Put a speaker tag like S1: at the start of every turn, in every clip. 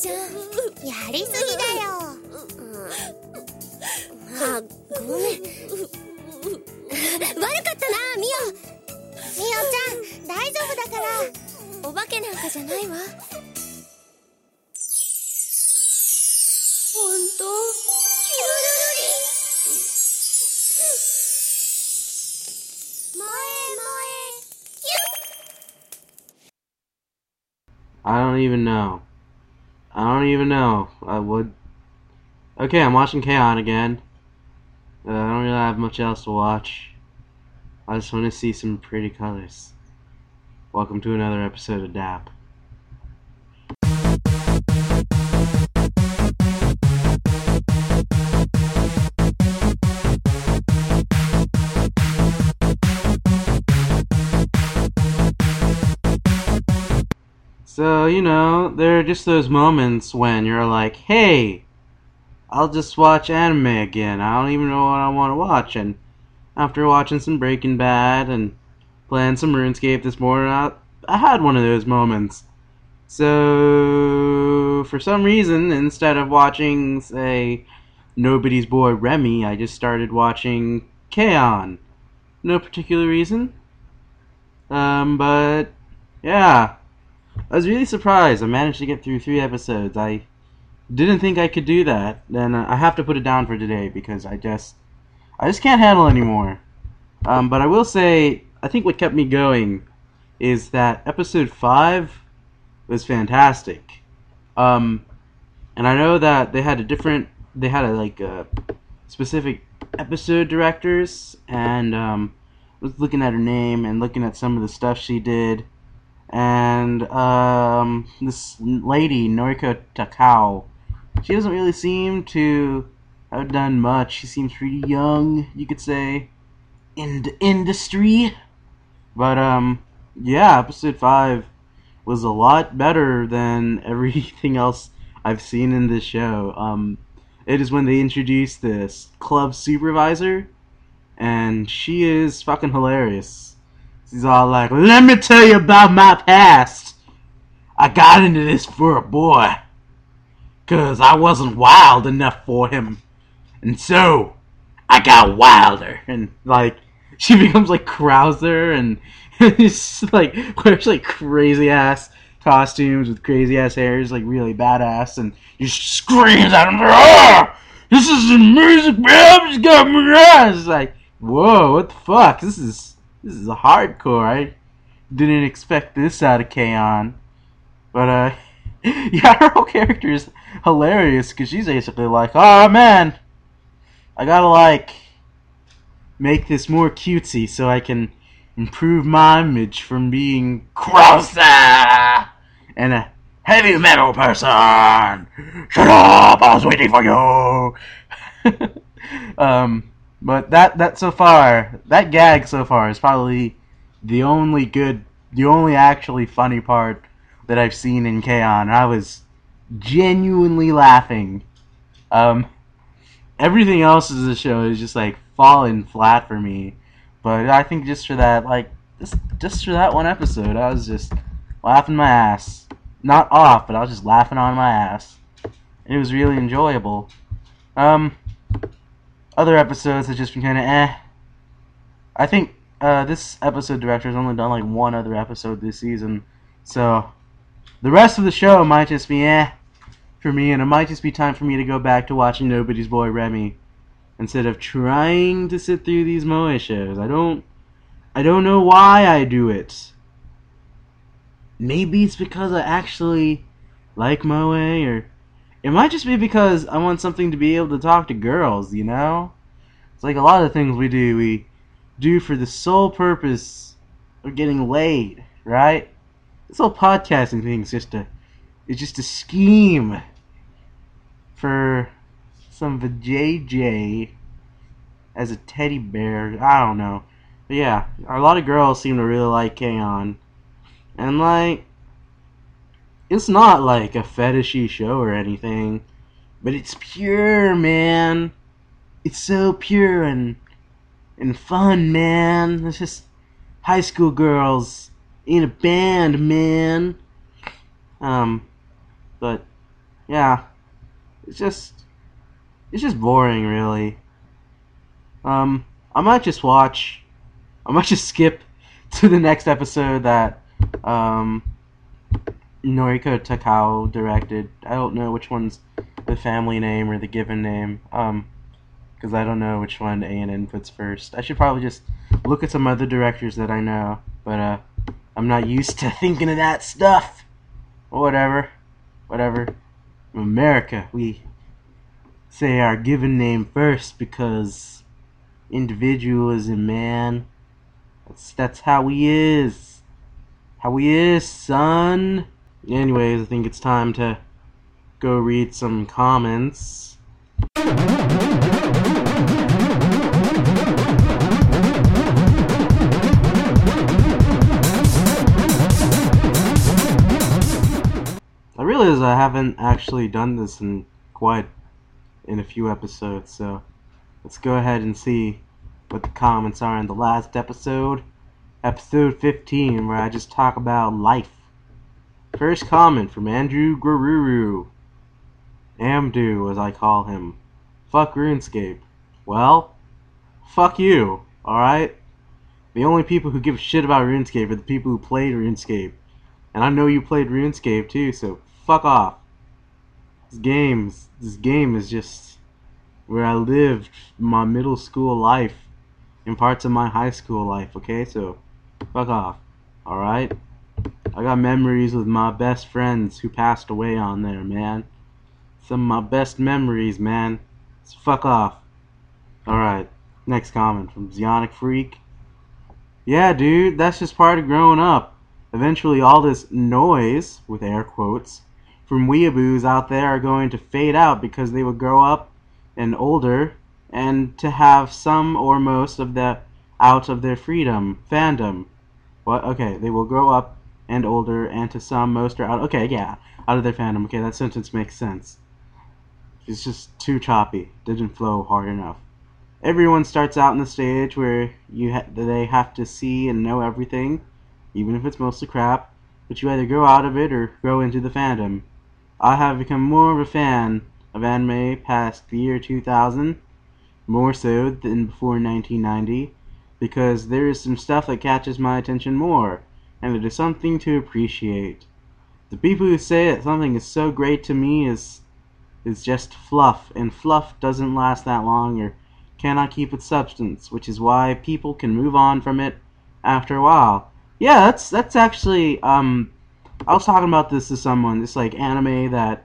S1: ちゃんやりすぎだよ、あごめん。悪かったなミオ。ミオちゃん大丈夫だから。お化けなんかじゃないわ。本当？キュルルルリ。萌え萌えキュッ
S2: I don't even know. I don't even know. I would. Okay, I'm watching K-On! again. Uh, I don't really have much else to watch. I just want to see some pretty colors. Welcome to another episode of DAP. So, you know, there are just those moments when you're like, hey, I'll just watch anime again. I don't even know what I want to watch. And after watching some Breaking Bad and playing some RuneScape this morning, I, I had one of those moments. So, for some reason, instead of watching, say, Nobody's Boy Remi, I just started watching K-On! No particular reason. Um, but, yeah. I was really surprised. I managed to get through three episodes. I didn't think I could do that. Then uh, I have to put it down for today because I just, I just can't handle anymore. Um, but I will say, I think what kept me going is that episode five was fantastic. Um, and I know that they had a different, they had a like a specific episode directors, and um, was looking at her name and looking at some of the stuff she did and um, this lady Noriko Takao, she doesn't really seem to have done much. She seems pretty young, you could say, in the industry. But um, yeah, episode five was a lot better than everything else I've seen in this show. Um, it is when they introduce this club supervisor, and she is fucking hilarious. He's all like, let me tell you about my past. I got into this for a boy. Cause I wasn't wild enough for him. And so, I got wilder. And like, she becomes like Krauser and it's like, wears like crazy ass costumes with crazy ass hairs, like really badass. And just screams at him, ah! This is amazing, man! It's got me ass! It's like, whoa, what the fuck? This is this is hardcore. I didn't expect this out of K-On! But, uh, yeah, her whole character is hilarious because she's basically like, oh man, I gotta, like, make this more cutesy so I can improve my image from being Krauser and a heavy metal person. Shut up, I was waiting for you. um, but that that so far, that gag so far is probably the only good, the only actually funny part that I've seen in K-On! I was genuinely laughing. Um, everything else of the show is just like falling flat for me. But I think just for that, like just just for that one episode, I was just laughing my ass. Not off, but I was just laughing on my ass. It was really enjoyable. Um, other episodes have just been kind of eh. I think uh, this episode director has only done like one other episode this season, so the rest of the show might just be eh for me, and it might just be time for me to go back to watching Nobody's Boy Remi instead of trying to sit through these Moe shows. I don't, I don't know why I do it. Maybe it's because I actually like Moe, or it might just be because I want something to be able to talk to girls, you know? It's like a lot of things we do, we do for the sole purpose of getting laid, right? This whole podcasting thing is just a it's just a scheme for some JJ as a teddy bear. I don't know. But yeah, a lot of girls seem to really like K-On! And like it's not like a fetishy show or anything, but it's pure, man. It's so pure and and fun, man. It's just high school girls in a band, man. Um, but yeah, it's just it's just boring, really. Um, I might just watch. I might just skip to the next episode that um, Noriko Takao directed. I don't know which one's the family name or the given name. Um, because I don't know which one A and N puts first. I should probably just look at some other directors that I know, but uh, I'm not used to thinking of that stuff. whatever, whatever. America, we say our given name first because individualism, man. That's that's how he is. How he is, son. Anyways, I think it's time to go read some comments. I realize I haven't actually done this in quite in a few episodes, so let's go ahead and see what the comments are in the last episode, episode 15, where I just talk about life. First comment from Andrew Gururu. Amdu, as I call him. Fuck RuneScape. Well, fuck you, alright? The only people who give a shit about RuneScape are the people who played RuneScape. And I know you played RuneScape too, so fuck off. This game, this game is just where I lived my middle school life and parts of my high school life, okay? So, fuck off, alright? I got memories with my best friends who passed away on there, man. Some of my best memories, man. So fuck off. Alright, next comment from Zionic Freak. Yeah, dude, that's just part of growing up. Eventually, all this noise, with air quotes, from weeaboos out there are going to fade out because they will grow up and older and to have some or most of the out of their freedom fandom. What? Okay, they will grow up and older, and to some, most are out. Okay, yeah, out of their fandom. Okay, that sentence makes sense. It's just too choppy. Didn't flow hard enough. Everyone starts out in the stage where you ha- they have to see and know everything, even if it's mostly crap. But you either grow out of it or grow into the fandom. I have become more of a fan of anime past the year 2000, more so than before 1990, because there is some stuff that catches my attention more and it is something to appreciate. The people who say that something is so great to me is is just fluff, and fluff doesn't last that long or cannot keep its substance, which is why people can move on from it after a while. Yeah, that's that's actually um I was talking about this to someone, this like anime that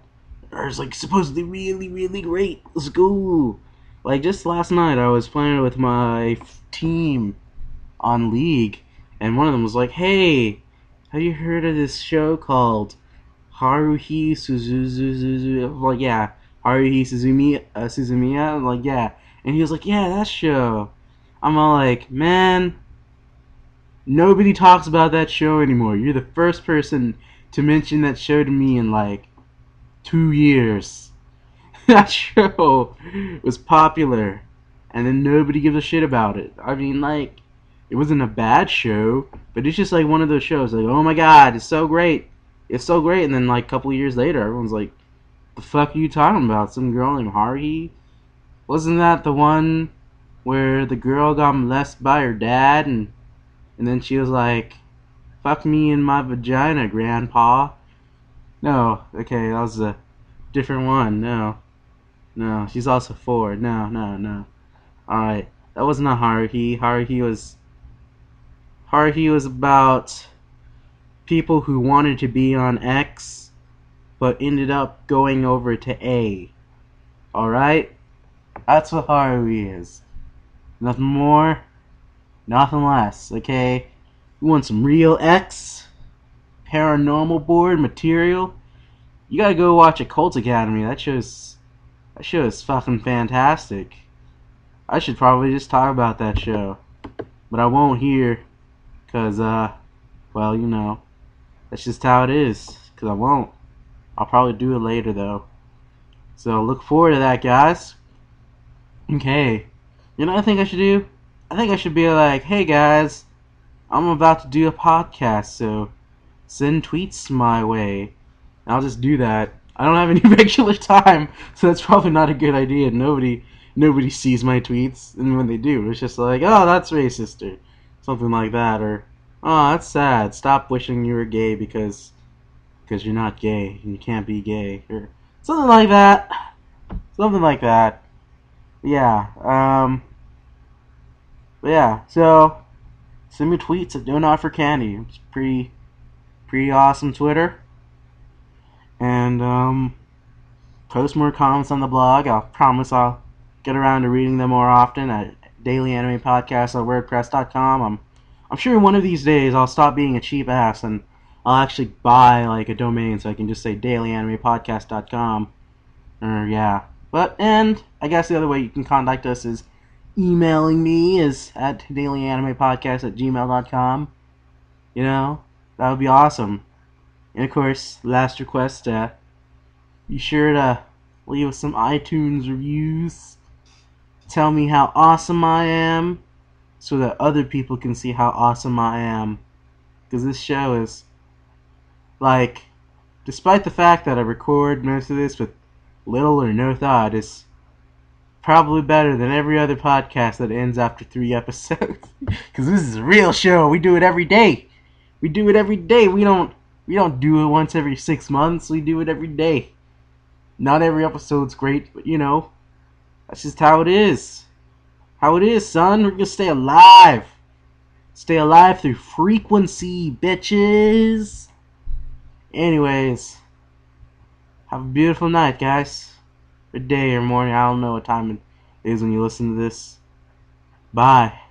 S2: is like supposedly really, really great. Let's go. Like just last night I was playing with my team on League and one of them was like, "Hey, have you heard of this show called Haruhi Suzuzu?" I'm like, yeah, Haruhi Suzumi uh, Suzumiya. I'm like, yeah, and he was like, "Yeah, that show." I'm all like, "Man, nobody talks about that show anymore. You're the first person to mention that show to me in like two years." that show was popular, and then nobody gives a shit about it. I mean, like it wasn't a bad show, but it's just like one of those shows like, oh my god, it's so great. It's so great and then like a couple years later everyone's like, the fuck are you talking about? Some girl named Haruhi? Wasn't that the one where the girl got molested by her dad and and then she was like, Fuck me in my vagina, grandpa. No, okay, that was a different one. No. No, she's also four. No, no, no. Alright. That was not Haruhi. Haruhi was Was about people who wanted to be on X but ended up going over to A. Alright? That's what Haruhi is. Nothing more, nothing less, okay? You want some real X? Paranormal board material? You gotta go watch Occult Academy. That show's that show is fucking fantastic. I should probably just talk about that show. But I won't here. Because, uh, well, you know, that's just how it is. Because I won't. I'll probably do it later, though. So look forward to that, guys. Okay. You know what I think I should do? I think I should be like, hey, guys, I'm about to do a podcast, so send tweets my way. And I'll just do that I don't have any regular time, so that's probably not a good idea. Nobody nobody sees my tweets, and when they do, it's just like, oh, that's racist, or something like that, or oh, that's sad. Stop wishing you were gay because because you're not gay and you can't be gay, or something like that. Something like that. Yeah. Um. But yeah. So send me tweets at Don't for Candy. It's pretty pretty awesome Twitter. And um, post more comments on the blog. I'll promise I'll get around to reading them more often at Daily Anime Podcast on WordPress.com. I'm I'm sure one of these days I'll stop being a cheap ass and I'll actually buy like a domain so I can just say dailyanimePodcast.com. Or yeah. But and I guess the other way you can contact us is emailing me is at dailyanimePodcast at gmail.com. You know, that would be awesome. And of course, last request, uh, be sure to leave us some iTunes reviews. Tell me how awesome I am so that other people can see how awesome I am. Because this show is, like, despite the fact that I record most of this with little or no thought, it's probably better than every other podcast that ends after three episodes. Because this is a real show. We do it every day. We do it every day. We don't we don't do it once every six months. We do it every day. Not every episode's great, but you know, that's just how it is. How it is, son. We're gonna stay alive. Stay alive through frequency, bitches. Anyways, have a beautiful night, guys. Or day or morning. I don't know what time it is when you listen to this. Bye.